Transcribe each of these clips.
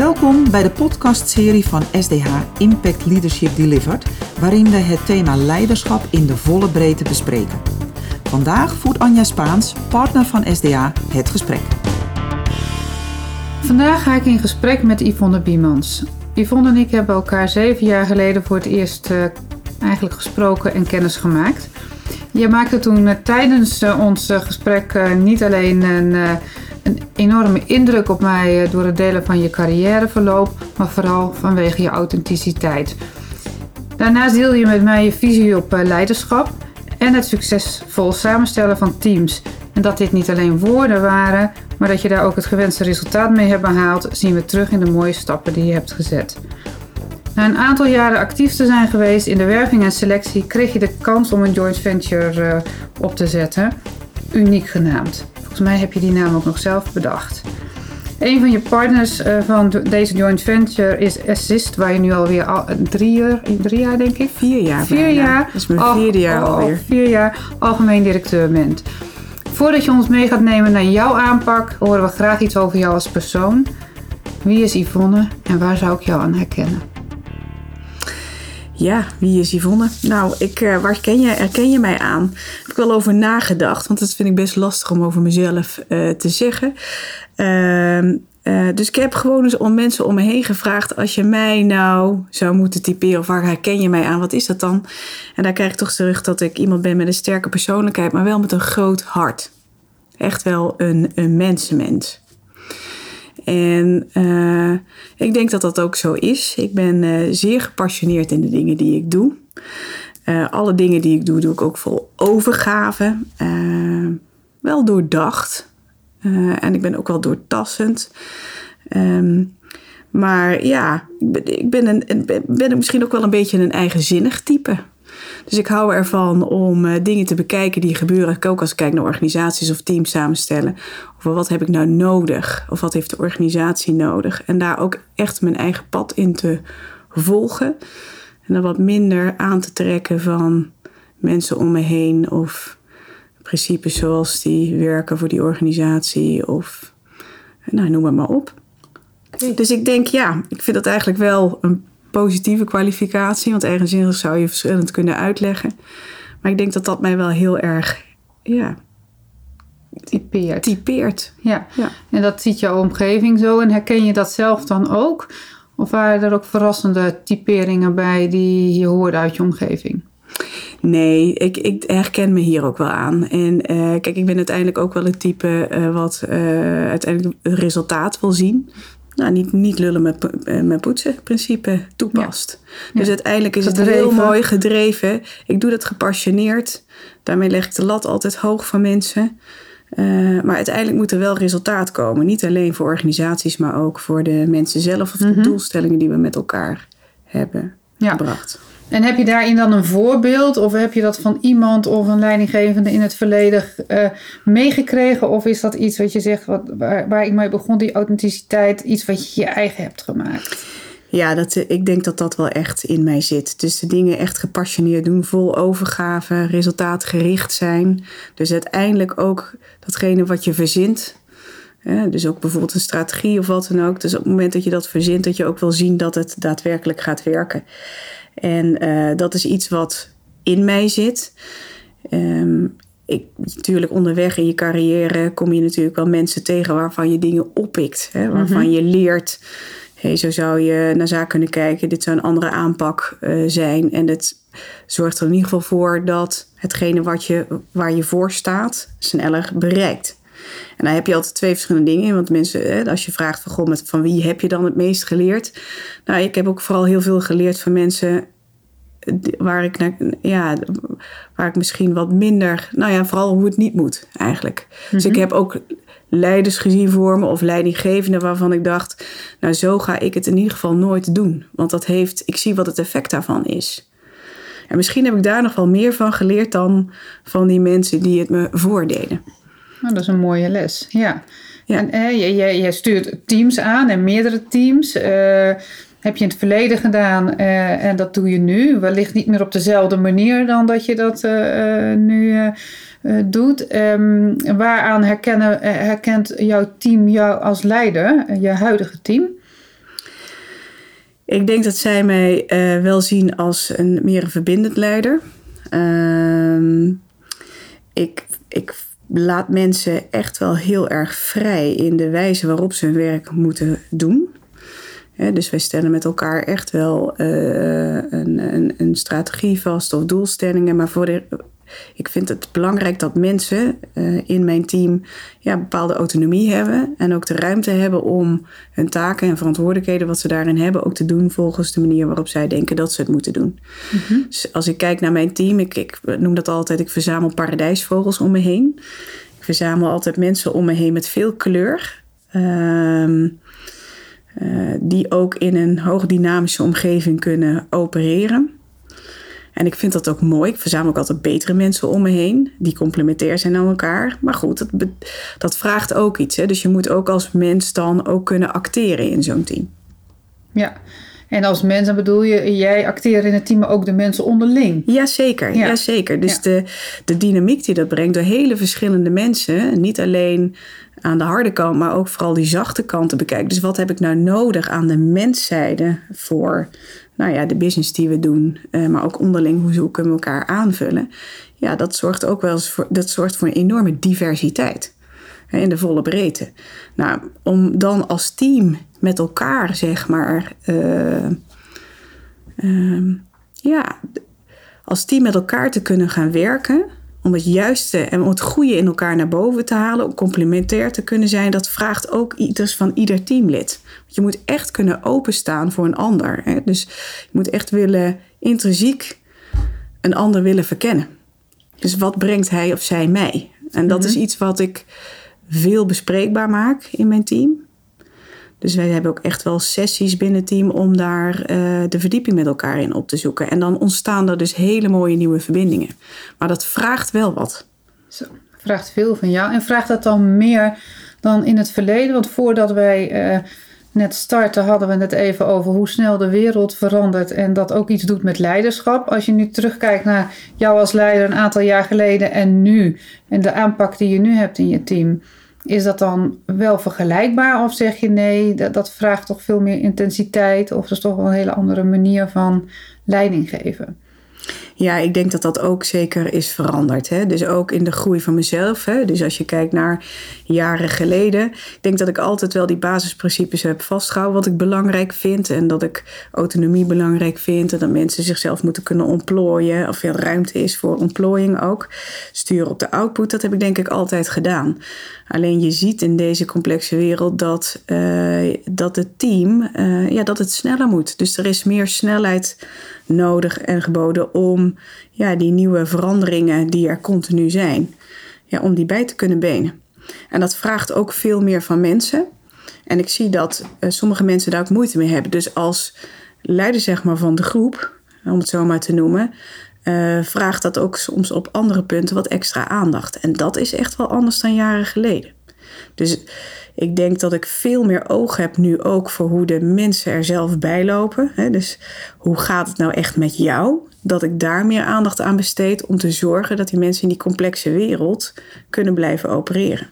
Welkom bij de podcastserie van SDH Impact Leadership Delivered, waarin we het thema leiderschap in de volle breedte bespreken. Vandaag voert Anja Spaans, partner van SDH, het gesprek. Vandaag ga ik in gesprek met Yvonne Biemans. Yvonne en ik hebben elkaar zeven jaar geleden voor het eerst uh, eigenlijk gesproken en kennis gemaakt. Je maakte toen uh, tijdens uh, ons gesprek niet alleen een, een, enorme indruk op mij door het delen van je carrièreverloop, maar vooral vanwege je authenticiteit. Daarnaast deel je met mij je visie op leiderschap en het succesvol samenstellen van teams. En dat dit niet alleen woorden waren, maar dat je daar ook het gewenste resultaat mee hebt behaald, zien we terug in de mooie stappen die je hebt gezet. Na een aantal jaren actief te zijn geweest in de werving en selectie, kreeg je de kans om een joint venture uh, op te zetten, uniek genaamd. Volgens mij heb je die naam ook nog zelf bedacht. Een van je partners uh, van deze joint venture is Assist, waar je nu alweer al drie jaar, drie jaar denk ik? Vier jaar. Vier bijna. jaar. Dat is mijn vierde jaar al, alweer. Vier jaar algemeen directeur bent. Voordat je ons mee gaat nemen naar jouw aanpak, horen we graag iets over jou als persoon. Wie is Yvonne en waar zou ik jou aan herkennen? Ja, wie is Yvonne? Nou, ik, uh, waar ken je, herken je mij aan? Heb ik wel over nagedacht, want dat vind ik best lastig om over mezelf uh, te zeggen. Uh, dus ik heb gewoon eens om mensen om me heen gevraagd: als je mij nou zou moeten typeren, of waar herken je mij aan, wat is dat dan? En daar krijg ik toch terug dat ik iemand ben met een sterke persoonlijkheid, maar wel met een groot hart. Echt wel een, een. En uh, ik denk dat dat ook zo is. Ik ben uh, zeer gepassioneerd in de dingen die ik doe. Uh, alle dingen die ik doe, doe ik ook vol overgave. wel doordacht. en ik ben ook wel doortassend. Um, maar ja, ik ben, ik ben, een, ben misschien ook wel een beetje een eigenzinnig type. Dus ik hou ervan om uh, dingen te bekijken die gebeuren. Ook als ik kijk naar organisaties of teams samenstellen. Of wat heb ik nou nodig? Of wat heeft de organisatie nodig? En daar ook echt mijn eigen pad in te volgen. En dan wat minder aan te trekken van mensen om me heen. Of principes zoals die werken voor die organisatie. Of nou, noem het maar op. Dus ik denk, ja, ik vind dat eigenlijk wel een positieve kwalificatie. Want eigenzinnig zou je verschillend kunnen uitleggen. Maar ik denk dat dat mij wel heel erg ja, typeert. typeert. Ja. ja, en dat ziet jouw omgeving zo. En herken je dat zelf dan ook? Of waren er ook verrassende typeringen bij die je hoorde uit je omgeving? Nee, ik, ik herken me hier ook wel aan. En uh, kijk, ik ben uiteindelijk ook wel het type uh, wat uh, uiteindelijk het resultaat wil zien nou, niet, niet lullen met, met poetsen principe toepast. Ja. Dus ja. uiteindelijk is gedreven. het heel mooi gedreven. Ik doe dat gepassioneerd. Daarmee leg ik de lat altijd hoog van mensen. Uh, maar uiteindelijk moet er wel resultaat komen. Niet alleen voor organisaties, maar ook voor de mensen zelf of de mm-hmm. doelstellingen die we met elkaar hebben ja. gebracht. En heb je daarin dan een voorbeeld? Of heb je dat van iemand of een leidinggevende in het verleden uh, meegekregen? Of is dat iets wat je zegt, wat, waar, waar ik mee begon, die authenticiteit, iets wat je je eigen hebt gemaakt? Ja, dat, ik denk dat dat wel echt in mij zit. Dus de dingen echt gepassioneerd doen, vol overgave, resultaatgericht zijn. Dus uiteindelijk ook datgene wat je verzint. Dus ook bijvoorbeeld een strategie of wat dan ook. Dus op het moment dat je dat verzint, dat je ook wil zien dat het daadwerkelijk gaat werken. En uh, dat is iets wat in mij zit. Um, ik, natuurlijk onderweg in je carrière kom je natuurlijk wel mensen tegen waarvan je dingen oppikt. Hè, waarvan mm-hmm. je leert, hey, zo zou je naar zaken kunnen kijken. Dit zou een andere aanpak uh, zijn. En het zorgt er in ieder geval voor dat hetgene wat je, waar je voor staat, sneller bereikt. En daar heb je altijd twee verschillende dingen in. Want mensen, als je vraagt van, goh, met, van wie heb je dan het meest geleerd? Nou, ik heb ook vooral heel veel geleerd van mensen waar ik, naar, ja, waar ik misschien wat minder, nou ja, vooral hoe het niet moet eigenlijk. Dus ik heb ook leiders gezien voor me of leidinggevenden waarvan ik dacht, nou zo ga ik het in ieder geval nooit doen. Want dat heeft, ik zie wat het effect daarvan is. En misschien heb ik daar nog wel meer van geleerd dan van die mensen die het me voordeden. Nou, dat is een mooie les, ja. ja. En eh, je, je, stuurt teams aan en meerdere teams. Uh, heb je in het verleden gedaan uh, en dat doe je nu. Wellicht niet meer op dezelfde manier dan dat je dat uh, nu doet. Um, waaraan herkennen, herkent jouw team jou als leider, je huidige team? Ik denk dat zij mij wel zien als een meer een verbindend leider. Uh, ik, ik laat mensen echt wel heel erg vrij in de wijze waarop ze hun werk moeten doen. dus wij stellen met elkaar echt wel uh, een, een, een, strategie vast of doelstellingen. Maar voor de, ik vind het belangrijk dat mensen uh, in mijn team ja, bepaalde autonomie hebben. En ook de ruimte hebben om hun taken en verantwoordelijkheden, wat ze daarin hebben, ook te doen volgens de manier waarop zij denken dat ze het moeten doen. Mm -hmm. Dus als ik kijk naar mijn team, ik, ik noem dat altijd, ik verzamel paradijsvogels om me heen. Ik verzamel altijd mensen om me heen met veel kleur. Uh, uh, die ook in een hoogdynamische omgeving kunnen opereren. En ik vind dat ook mooi. Ik verzamel ook altijd betere mensen om me heen. Die complementair zijn aan elkaar. Maar goed, dat, dat vraagt ook iets. Hè? Dus je moet ook als mens dan ook kunnen acteren in zo'n team. Ja, en als mens dan bedoel je, jij acteert in het team, maar ook de mensen onderling. Jazeker, ja. jazeker. Dus ja. de, de dynamiek die dat brengt door hele verschillende mensen. Niet alleen aan de harde kant, maar ook vooral die zachte kant te bekijken. Dus wat heb ik nou nodig aan de menszijde voor nou ja, de business die we doen, uh, maar ook onderling hoe, kunnen we elkaar aanvullen. Ja, dat zorgt ook wel eens voor, dat zorgt voor een enorme diversiteit hè, in de volle breedte. Nou, om dan als team met elkaar, zeg maar, uh, uh, ja, als team met elkaar te kunnen gaan werken om het juiste en om het goede in elkaar naar boven te halen, om complementair te kunnen zijn, dat vraagt ook iets van ieder teamlid. Want je moet echt kunnen openstaan voor een ander. Hè? Dus je moet echt willen, intrinsiek een ander willen verkennen. Dus wat brengt hij of zij mij? En dat is iets wat ik veel bespreekbaar maak in mijn team. Dus wij hebben ook echt wel sessies binnen het team om daar uh, de verdieping met elkaar in op te zoeken. En dan ontstaan er dus hele mooie nieuwe verbindingen. Maar dat vraagt wel wat. Zo, vraagt veel van jou. En vraagt dat dan meer dan in het verleden? Want voordat wij uh, net starten hadden we het even over hoe snel de wereld verandert. En dat ook iets doet met leiderschap. Als je nu terugkijkt naar jou als leider een aantal jaar geleden en nu. En de aanpak die je nu hebt in je team. Is dat dan wel vergelijkbaar of zeg je nee, dat, dat vraagt toch veel meer intensiteit of dat is toch wel een hele andere manier van leiding geven? Ja, ik denk dat dat ook zeker is veranderd. Hè? Dus ook in de groei van mezelf. Hè? Dus als je kijkt naar jaren geleden. Ik denk dat ik altijd wel die basisprincipes heb vastgehouden. Wat ik belangrijk vind. En dat ik autonomie belangrijk vind. En dat mensen zichzelf moeten kunnen ontplooien. Of veel ruimte is voor ontplooiing ook. Sturen op de output. Dat heb ik denk ik altijd gedaan. Alleen je ziet in deze complexe wereld dat, uh, dat het team. Uh, ja, dat het sneller moet. Dus er is meer snelheid nodig en geboden om ja, die nieuwe veranderingen die er continu zijn, ja, om die bij te kunnen benen. En dat vraagt ook veel meer van mensen. En ik zie dat uh, sommige mensen daar ook moeite mee hebben. Dus als leider zeg maar, van de groep, om het zo maar te noemen, uh, vraagt dat ook soms op andere punten wat extra aandacht. En dat is echt wel anders dan jaren geleden. Dus ik denk dat ik veel meer oog heb nu ook voor hoe de mensen er zelf bij lopen. Dus hoe gaat het nou echt met jou? Dat ik daar meer aandacht aan besteed om te zorgen dat die mensen in die complexe wereld kunnen blijven opereren.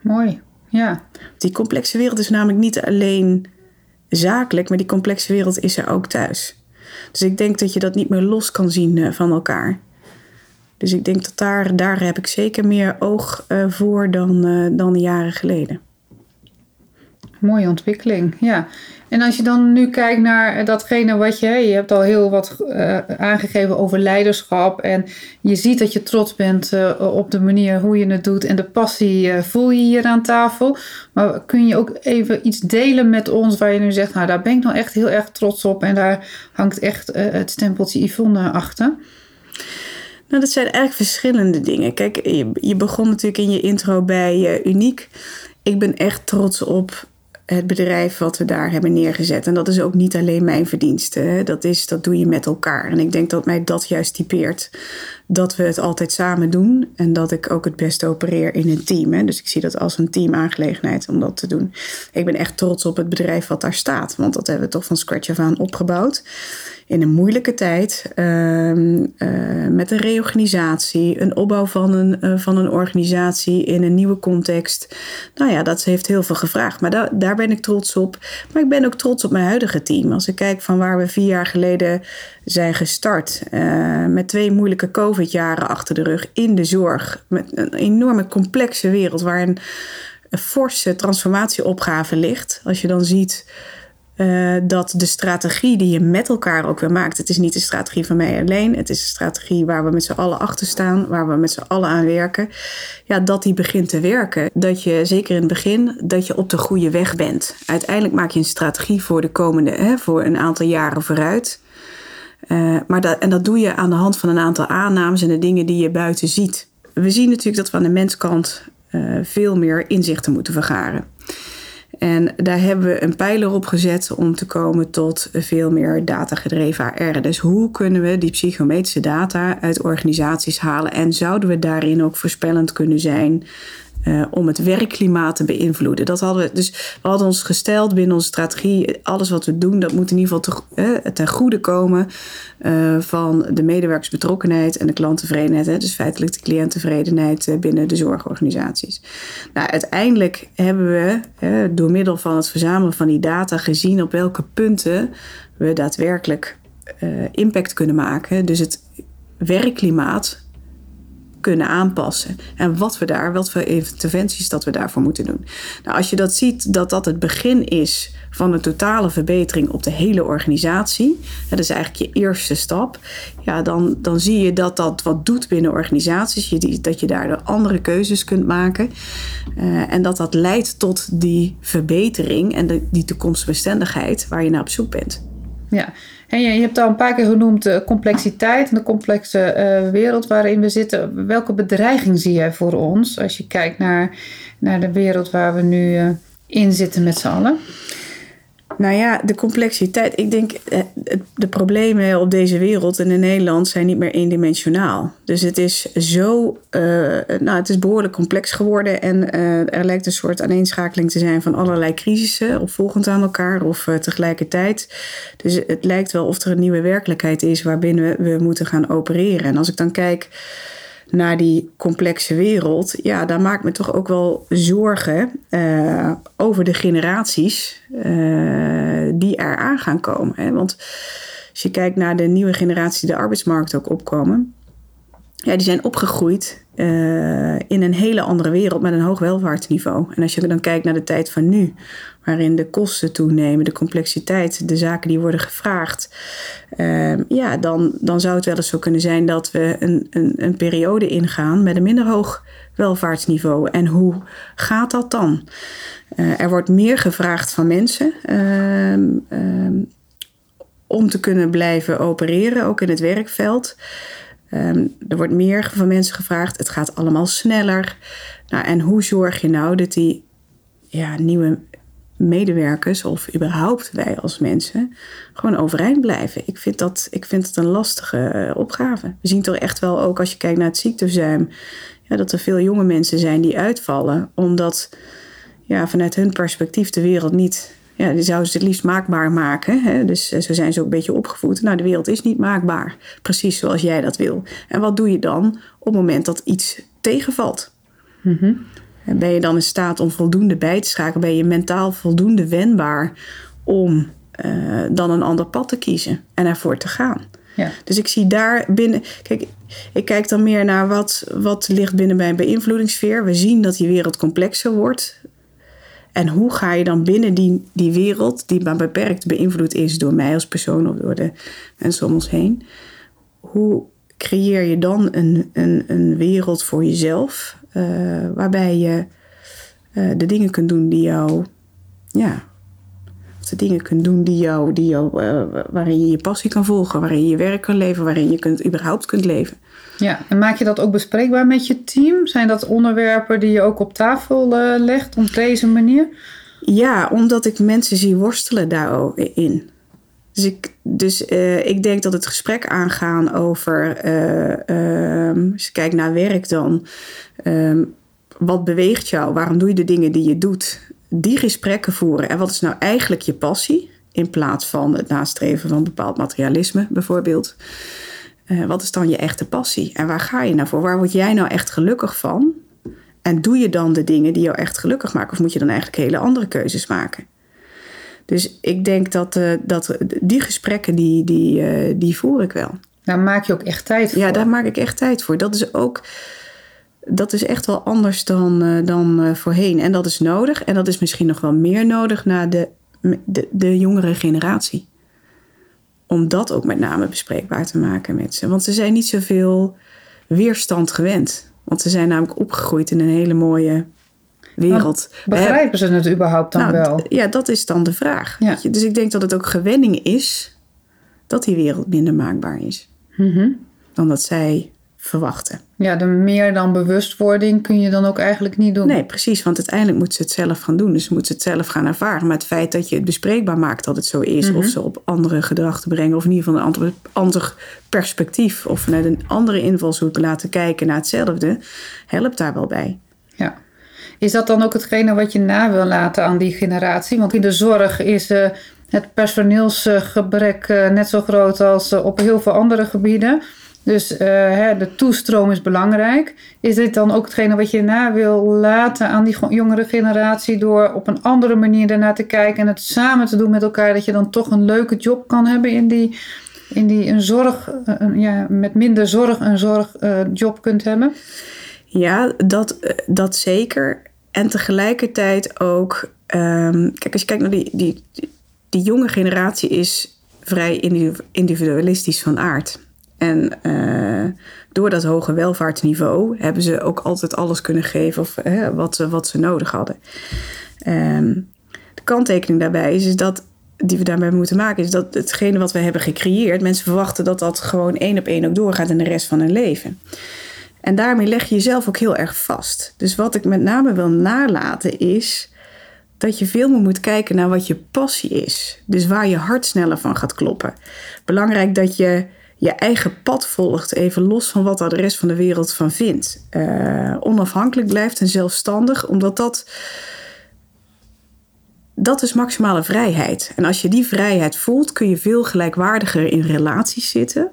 Mooi, ja. Die complexe wereld is namelijk niet alleen zakelijk, maar die complexe wereld is er ook thuis. Dus ik denk dat je dat niet meer los kan zien eh, van elkaar. Dus ik denk dat daar, daar heb ik zeker meer oog uh, voor dan, uh, dan jaren geleden. Mooie ontwikkeling, ja. En als je dan nu kijkt naar datgene wat je... Je hebt al heel wat uh, aangegeven over leiderschap. En je ziet dat je trots bent op de manier hoe je het doet. En de passie voel je hier aan tafel. Maar kun je ook even iets delen met ons waar je nu zegt... Nou, daar ben ik nou echt heel erg trots op. En daar hangt echt het stempeltje Yvonne achter. Nou, dat zijn eigenlijk verschillende dingen. Kijk, je, je begon natuurlijk in je intro bij Uniek. Ik ben echt trots op het bedrijf wat we daar hebben neergezet. En dat is ook niet alleen mijn verdienste. Dat, is, dat doe je met elkaar. En ik denk dat mij dat juist typeert. dat we het altijd samen doen en dat ik ook het beste opereer in een team. Dus ik zie dat als een teamaangelegenheid om dat te doen. Ik ben echt trots op het bedrijf wat daar staat, want dat hebben we toch van scratch af aan opgebouwd in een moeilijke tijd, uh, met een reorganisatie, een opbouw van een, uh, van een organisatie in een nieuwe context. Nou ja, dat heeft heel veel gevraagd, maar da daar ben ik trots op. Maar ik ben ook trots op mijn huidige team. Als ik kijk van waar we vier jaar geleden zijn gestart, uh, met twee moeilijke COVID-jaren achter de rug in de zorg, met een enorme complexe wereld waar een forse transformatieopgave ligt. Als je dan ziet uh, dat de strategie die je met elkaar ook weer maakt. Het is niet de strategie van mij alleen. Het is een strategie waar we met z'n allen achter staan. Waar we met z'n allen aan werken. Ja, dat die begint te werken. Dat je zeker in het begin dat je op de goede weg bent. Uiteindelijk maak je een strategie voor de komende, hè, voor een aantal jaren vooruit. Uh, maar dat, en dat doe je aan de hand van een aantal aannames en de dingen die je buiten ziet. We zien natuurlijk dat we aan de menskant uh, veel meer inzichten moeten vergaren. En daar hebben we een pijler op gezet om te komen tot veel meer datagedreven AR. Dus hoe kunnen we die psychometrische data uit organisaties halen en zouden we daarin ook voorspellend kunnen zijn uh, om het werkklimaat te beïnvloeden. Dat hadden we, dus we hadden ons gesteld binnen onze strategie, alles wat we doen, dat moet in ieder geval te, uh, ten goede komen uh, van de medewerkersbetrokkenheid en de klanttevredenheid. Hè, dus feitelijk de cliënttevredenheid binnen de zorgorganisaties. Nou, uiteindelijk hebben we door middel van het verzamelen van die data gezien op welke punten we daadwerkelijk impact kunnen maken. Dus het werkklimaat kunnen aanpassen. En wat we daar, wat voor interventies dat we daarvoor moeten doen. Nou, als je dat ziet, dat dat het begin is van een totale verbetering op de hele organisatie. Dat is eigenlijk je eerste stap. Ja, dan, dan zie je dat dat wat doet binnen organisaties. Je, dat je daardoor andere keuzes kunt maken. Uh, en dat dat leidt tot die verbetering en de, die toekomstbestendigheid waar je naar op zoek bent. Ja, en je, hebt al een paar keer genoemd de complexiteit en de complexe uh, wereld waarin we zitten. Welke bedreiging zie jij voor ons als je kijkt naar, naar de wereld waar we nu uh, in zitten met z'n allen? Nou ja, de complexiteit. Ik denk, eh, de problemen op deze wereld en in Nederland zijn niet meer eendimensionaal. Dus het is zo, uh, nou, het is behoorlijk complex geworden. En er lijkt een soort aaneenschakeling te zijn van allerlei crisissen, opvolgend aan elkaar of tegelijkertijd. Dus het lijkt wel of er een nieuwe werkelijkheid is waarbinnen we moeten gaan opereren. En als ik dan kijk naar die complexe wereld, ja, daar maakt me toch ook wel zorgen uh, over de generaties uh, die eraan gaan komen. Hè? Want als je kijkt naar de nieuwe generaties die de arbeidsmarkt ook opkomen, ja, die zijn opgegroeid uh, in een hele andere wereld met een hoog welvaartsniveau. En als je dan kijkt naar de tijd van nu, waarin de kosten toenemen, de complexiteit, de zaken die worden gevraagd, uh, ja, dan, dan zou het wel eens zo kunnen zijn dat we een, een, een periode ingaan met een minder hoog welvaartsniveau. En hoe gaat dat dan? Uh, er wordt meer gevraagd van mensen om te kunnen blijven opereren, ook in het werkveld. Um, er wordt meer van mensen gevraagd. Het gaat allemaal sneller. Nou, en hoe zorg je nou dat die ja, nieuwe medewerkers of überhaupt wij als mensen gewoon overeind blijven? Ik vind dat, ik vind het een lastige uh, opgave. We zien toch echt wel ook als je kijkt naar het ziekteverzuim, ja, dat er veel jonge mensen zijn die uitvallen, omdat ja, vanuit hun perspectief de wereld niet ja, die zouden ze het liefst maakbaar maken. Hè? Dus eh, zo zijn ze ook een beetje opgevoed. Nou, de wereld is niet maakbaar. Precies zoals jij dat wil. En wat doe je dan op het moment dat iets tegenvalt? Mm-hmm. Ben je dan in staat om voldoende bij te schakelen? Ben je mentaal voldoende wendbaar om uh, dan een ander pad te kiezen en ervoor te gaan? Ja. Dus ik zie daar binnen. Kijk, ik kijk dan meer naar wat, wat ligt binnen mijn beïnvloedingssfeer. We zien dat die wereld complexer wordt. En hoe ga je dan binnen die, die wereld, die maar beperkt beïnvloed is door mij als persoon of door de mensen om ons heen, hoe creëer je dan een, een, een wereld voor jezelf uh, waarbij je uh, de dingen kunt doen die jou, ja, de dingen kunt doen die jou, die jou uh, waarin je je passie kan volgen, waarin je je werk kan leven, waarin je kunt, überhaupt kunt leven. Ja, en maak je dat ook bespreekbaar met je team? Zijn dat onderwerpen die je ook op tafel uh, legt op deze manier? Ja, omdat ik mensen zie worstelen daarin. Dus, ik, dus uh, ik denk dat het gesprek aangaan over, um, als je kijkt naar werk dan, um, wat beweegt jou? Waarom doe je de dingen die je doet? Die gesprekken voeren. En wat is nou eigenlijk je passie? In plaats van het nastreven van bepaald materialisme, bijvoorbeeld. Uh, wat is dan je echte passie? En waar ga je nou voor? Waar word jij nou echt gelukkig van? En doe je dan de dingen die jou echt gelukkig maken? Of moet je dan eigenlijk hele andere keuzes maken? Dus ik denk dat, uh, dat die gesprekken, die, die, uh, die voer ik wel. Daar maak je ook echt tijd voor. Ja, daar maak ik echt tijd voor. Dat is ook dat is echt wel anders dan, uh, dan voorheen. En dat is nodig. En dat is misschien nog wel meer nodig naar de, de, de jongere generatie. Om dat ook met name bespreekbaar te maken met ze. Want ze zijn niet zoveel weerstand gewend. Want ze zijn namelijk opgegroeid in een hele mooie wereld. Maar begrijpen ze het überhaupt dan nou, wel? Ja, dat is dan de vraag. Ja. Dus ik denk dat het ook gewenning is dat die wereld minder maakbaar is. Mm -hmm. Dan dat zij verwachten. Ja, de meer dan bewustwording kun je dan ook eigenlijk niet doen. Nee, precies. Want uiteindelijk moeten ze het zelf gaan doen. Dus ze moeten het zelf gaan ervaren. Maar het feit dat je het bespreekbaar maakt dat het zo is... Mm -hmm. of ze op andere gedrag te brengen... of in ieder geval een ander, ander perspectief... of naar een andere invalshoek laten kijken naar hetzelfde... helpt daar wel bij. Ja. Is dat dan ook hetgene wat je na wil laten aan die generatie? Want in de zorg is uh, het personeelsgebrek uh, net zo groot als uh, op heel veel andere gebieden. Dus hè, de toestroom is belangrijk. Is dit dan ook hetgene wat je na wil laten aan die jongere generatie door op een andere manier daarnaar te kijken en het samen te doen met elkaar, dat je dan toch een leuke job kan hebben in die, in die een zorg, een, ja, met minder zorg een zorgjob kunt hebben? Ja, dat, dat zeker. En tegelijkertijd ook, um, kijk, als je kijkt naar die, die, die jonge generatie is vrij individualistisch van aard. En uh, door dat hoge welvaartsniveau hebben ze ook altijd alles kunnen geven of, wat, ze, wat ze nodig hadden. Um, de kanttekening daarbij is, is dat die we daarmee moeten maken, is dat hetgene wat we hebben gecreëerd, mensen verwachten dat dat gewoon één op één ook doorgaat in de rest van hun leven. En daarmee leg je jezelf ook heel erg vast. Dus wat ik met name wil nalaten is dat je veel meer moet kijken naar wat je passie is. Dus waar je hart sneller van gaat kloppen. Belangrijk dat je je eigen pad volgt, even los van wat de rest van de wereld van vindt. Uh, onafhankelijk blijft en zelfstandig, omdat dat. Dat is maximale vrijheid. En als je die vrijheid voelt, kun je veel gelijkwaardiger in relaties zitten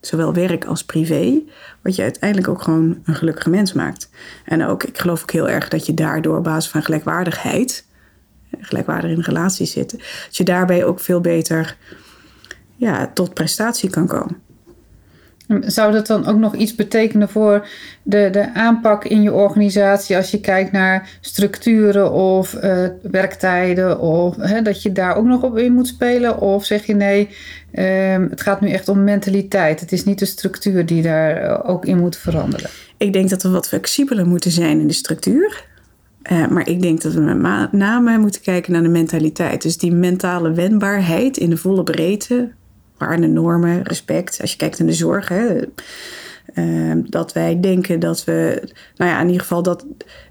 zowel werk als privé, wat je uiteindelijk ook gewoon een gelukkige mens maakt. En ook, ik geloof ook heel erg dat je daardoor op basis van gelijkwaardigheid, gelijkwaardig in relaties zitten, dat je daarbij ook veel beter ja, tot prestatie kan komen. Zou dat dan ook nog iets betekenen voor de, de aanpak in je organisatie als je kijkt naar structuren of uh, werktijden? Of hè, dat je daar ook nog op in moet spelen? Of zeg je nee, um, het gaat nu echt om mentaliteit. Het is niet de structuur die daar uh, ook in moet veranderen. Ik denk dat we wat flexibeler moeten zijn in de structuur. Uh, maar ik denk dat we met name moeten kijken naar de mentaliteit. Dus die mentale wendbaarheid in de volle breedte waarden, normen, respect. Als je kijkt naar de zorg, hè, uh, dat wij denken dat we, nou ja, in ieder geval dat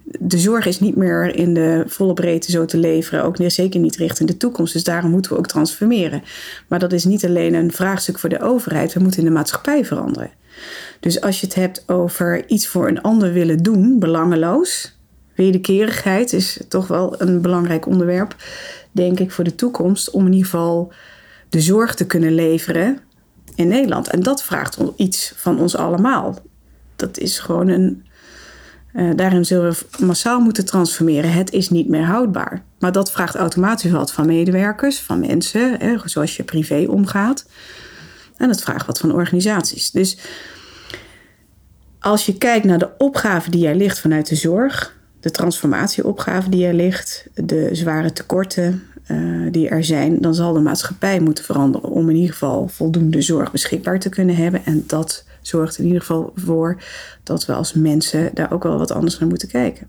de zorg is niet meer in de volle breedte zo te leveren, ook zeker niet richting de toekomst. Dus daarom moeten we ook transformeren. Maar dat is niet alleen een vraagstuk voor de overheid, we moeten in de maatschappij veranderen. Dus als je het hebt over iets voor een ander willen doen, belangeloos. Wederkerigheid is toch wel een belangrijk onderwerp, denk ik, voor de toekomst. Om in ieder geval de zorg te kunnen leveren in Nederland. En dat vraagt iets van ons allemaal. Dat is gewoon een. Uh, daarin zullen we massaal moeten transformeren. Het is niet meer houdbaar. Maar dat vraagt automatisch wat van medewerkers, van mensen, hè, zoals je privé omgaat. En het vraagt wat van organisaties. Dus als je kijkt naar de opgave die er ligt vanuit de zorg, de transformatieopgave die er ligt, de zware tekorten, uh, die er zijn, dan zal de maatschappij moeten veranderen om in ieder geval voldoende zorg beschikbaar te kunnen hebben. En dat zorgt in ieder geval voor dat we als mensen daar ook wel wat anders naar moeten kijken.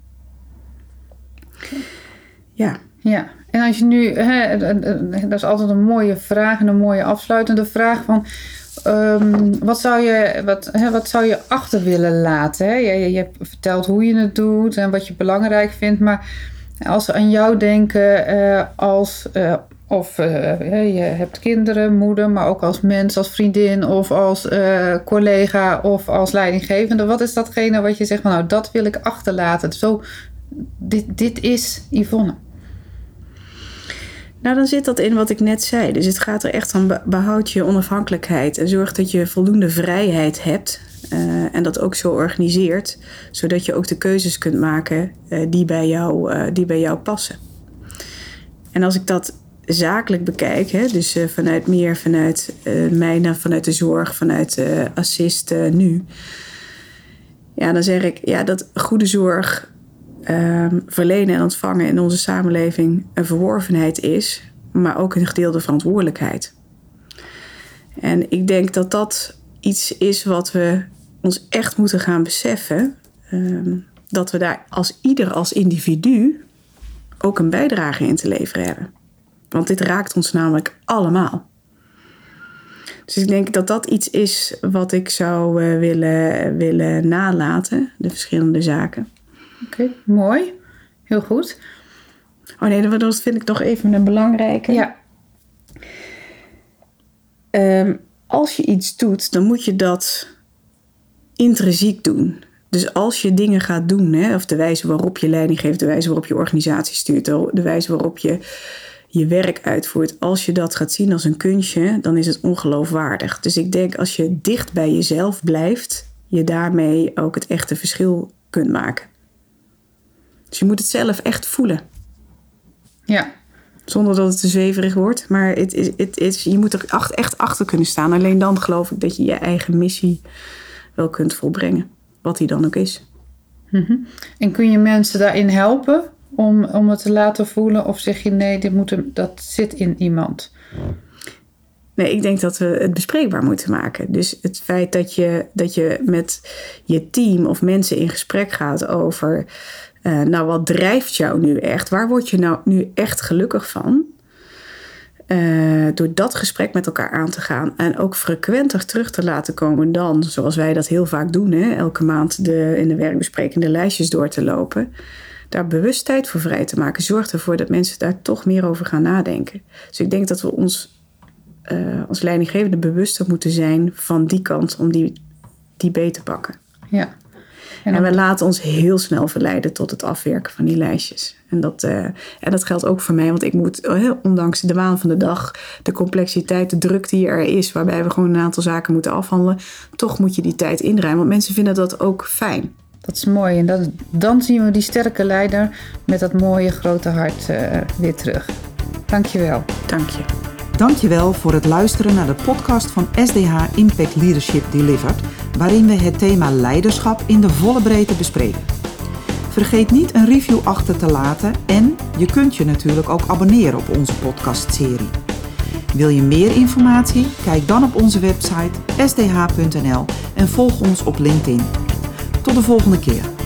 Ja. Ja, en als je nu, hè, dat is altijd een mooie vraag en een mooie afsluitende vraag van. Um, wat, zou je, wat, hè, wat zou je achter willen laten? Hè? Je, je hebt verteld hoe je het doet en wat je belangrijk vindt, maar als ze aan jou denken uh, als uh, of uh, je hebt kinderen, moeder, maar ook als mens, als vriendin of als collega of als leidinggevende. Wat is datgene wat je zegt van nou dat wil ik achterlaten? Zo, dit, dit is Yvonne. Nou, dan zit dat in wat ik net zei. Dus het gaat er echt om behoud je onafhankelijkheid en zorg dat je voldoende vrijheid hebt. Uh, en dat ook zo organiseert, zodat je ook de keuzes kunt maken uh, die, bij jou, uh, die bij jou passen. En als ik dat zakelijk bekijk, hè, dus vanuit meer vanuit mij, vanuit de zorg, vanuit assist nu, ja, dan zeg ik ja, dat goede zorg um, verlenen en ontvangen in onze samenleving een verworvenheid is, maar ook een gedeelde verantwoordelijkheid. En ik denk dat dat iets is wat we ons echt moeten gaan beseffen. Um, dat we daar als ieder als individu ook een bijdrage in te leveren hebben. Want dit raakt ons namelijk allemaal. Dus ik denk dat dat iets is wat ik zou uh, willen, willen nalaten, de verschillende zaken. Oké, mooi. Heel goed. Oh nee, dat vind ik toch even een belangrijke. Ja. Um, als je iets doet, dan moet je dat intrinsiek doen. Dus als je dingen gaat doen, hè, of de wijze waarop je leiding geeft, de wijze waarop je organisatie stuurt, de wijze waarop je je werk uitvoert, als je dat gaat zien als een kunstje, dan is het ongeloofwaardig. Dus ik denk als je dicht bij jezelf blijft, je daarmee ook het echte verschil kunt maken. Dus je moet het zelf echt voelen. Ja. Zonder dat het te zweverig wordt. Maar het is, het is, je moet er echt achter kunnen staan. Alleen dan geloof ik dat je je eigen missie wel kunt volbrengen. Wat die dan ook is. Mm En kun je mensen daarin helpen om, om het te laten voelen? Of zeg je nee, dit moet, dat zit in iemand? Nee, ik denk dat we het bespreekbaar moeten maken. Dus het feit dat je, dat je met je team of mensen in gesprek gaat over uh, nou, wat drijft jou nu echt? Waar word je nou nu echt gelukkig van? Uh, door dat gesprek met elkaar aan te gaan en ook frequenter terug te laten komen dan, zoals wij dat heel vaak doen, hè, elke maand de, in de werkbesprekende lijstjes door te lopen, daar bewust tijd voor vrij te maken, zorgt ervoor dat mensen daar toch meer over gaan nadenken. Dus ik denk dat we ons uh, als leidinggevende bewuster moeten zijn van die kant om die, die beter te pakken. Ja. En, en we laten ons heel snel verleiden tot het afwerken van die lijstjes. En dat, uh, en dat geldt ook voor mij, want ik moet, uh, ondanks de waan van de dag, de complexiteit, de druk die er is, waarbij we gewoon een aantal zaken moeten afhandelen, toch moet je die tijd inruimen. Want mensen vinden dat ook fijn. Dat is mooi. En dat, dan zien we die sterke leider met dat mooie grote hart uh, weer terug. Dankjewel. Dank je. Dankjewel voor het luisteren naar de podcast van SDH Impact Leadership Delivered waarin we het thema leiderschap in de volle breedte bespreken. Vergeet niet een review achter te laten en je kunt je natuurlijk ook abonneren op onze podcastserie. Wil je meer informatie? Kijk dan op onze website sdh.nl en volg ons op LinkedIn. Tot de volgende keer.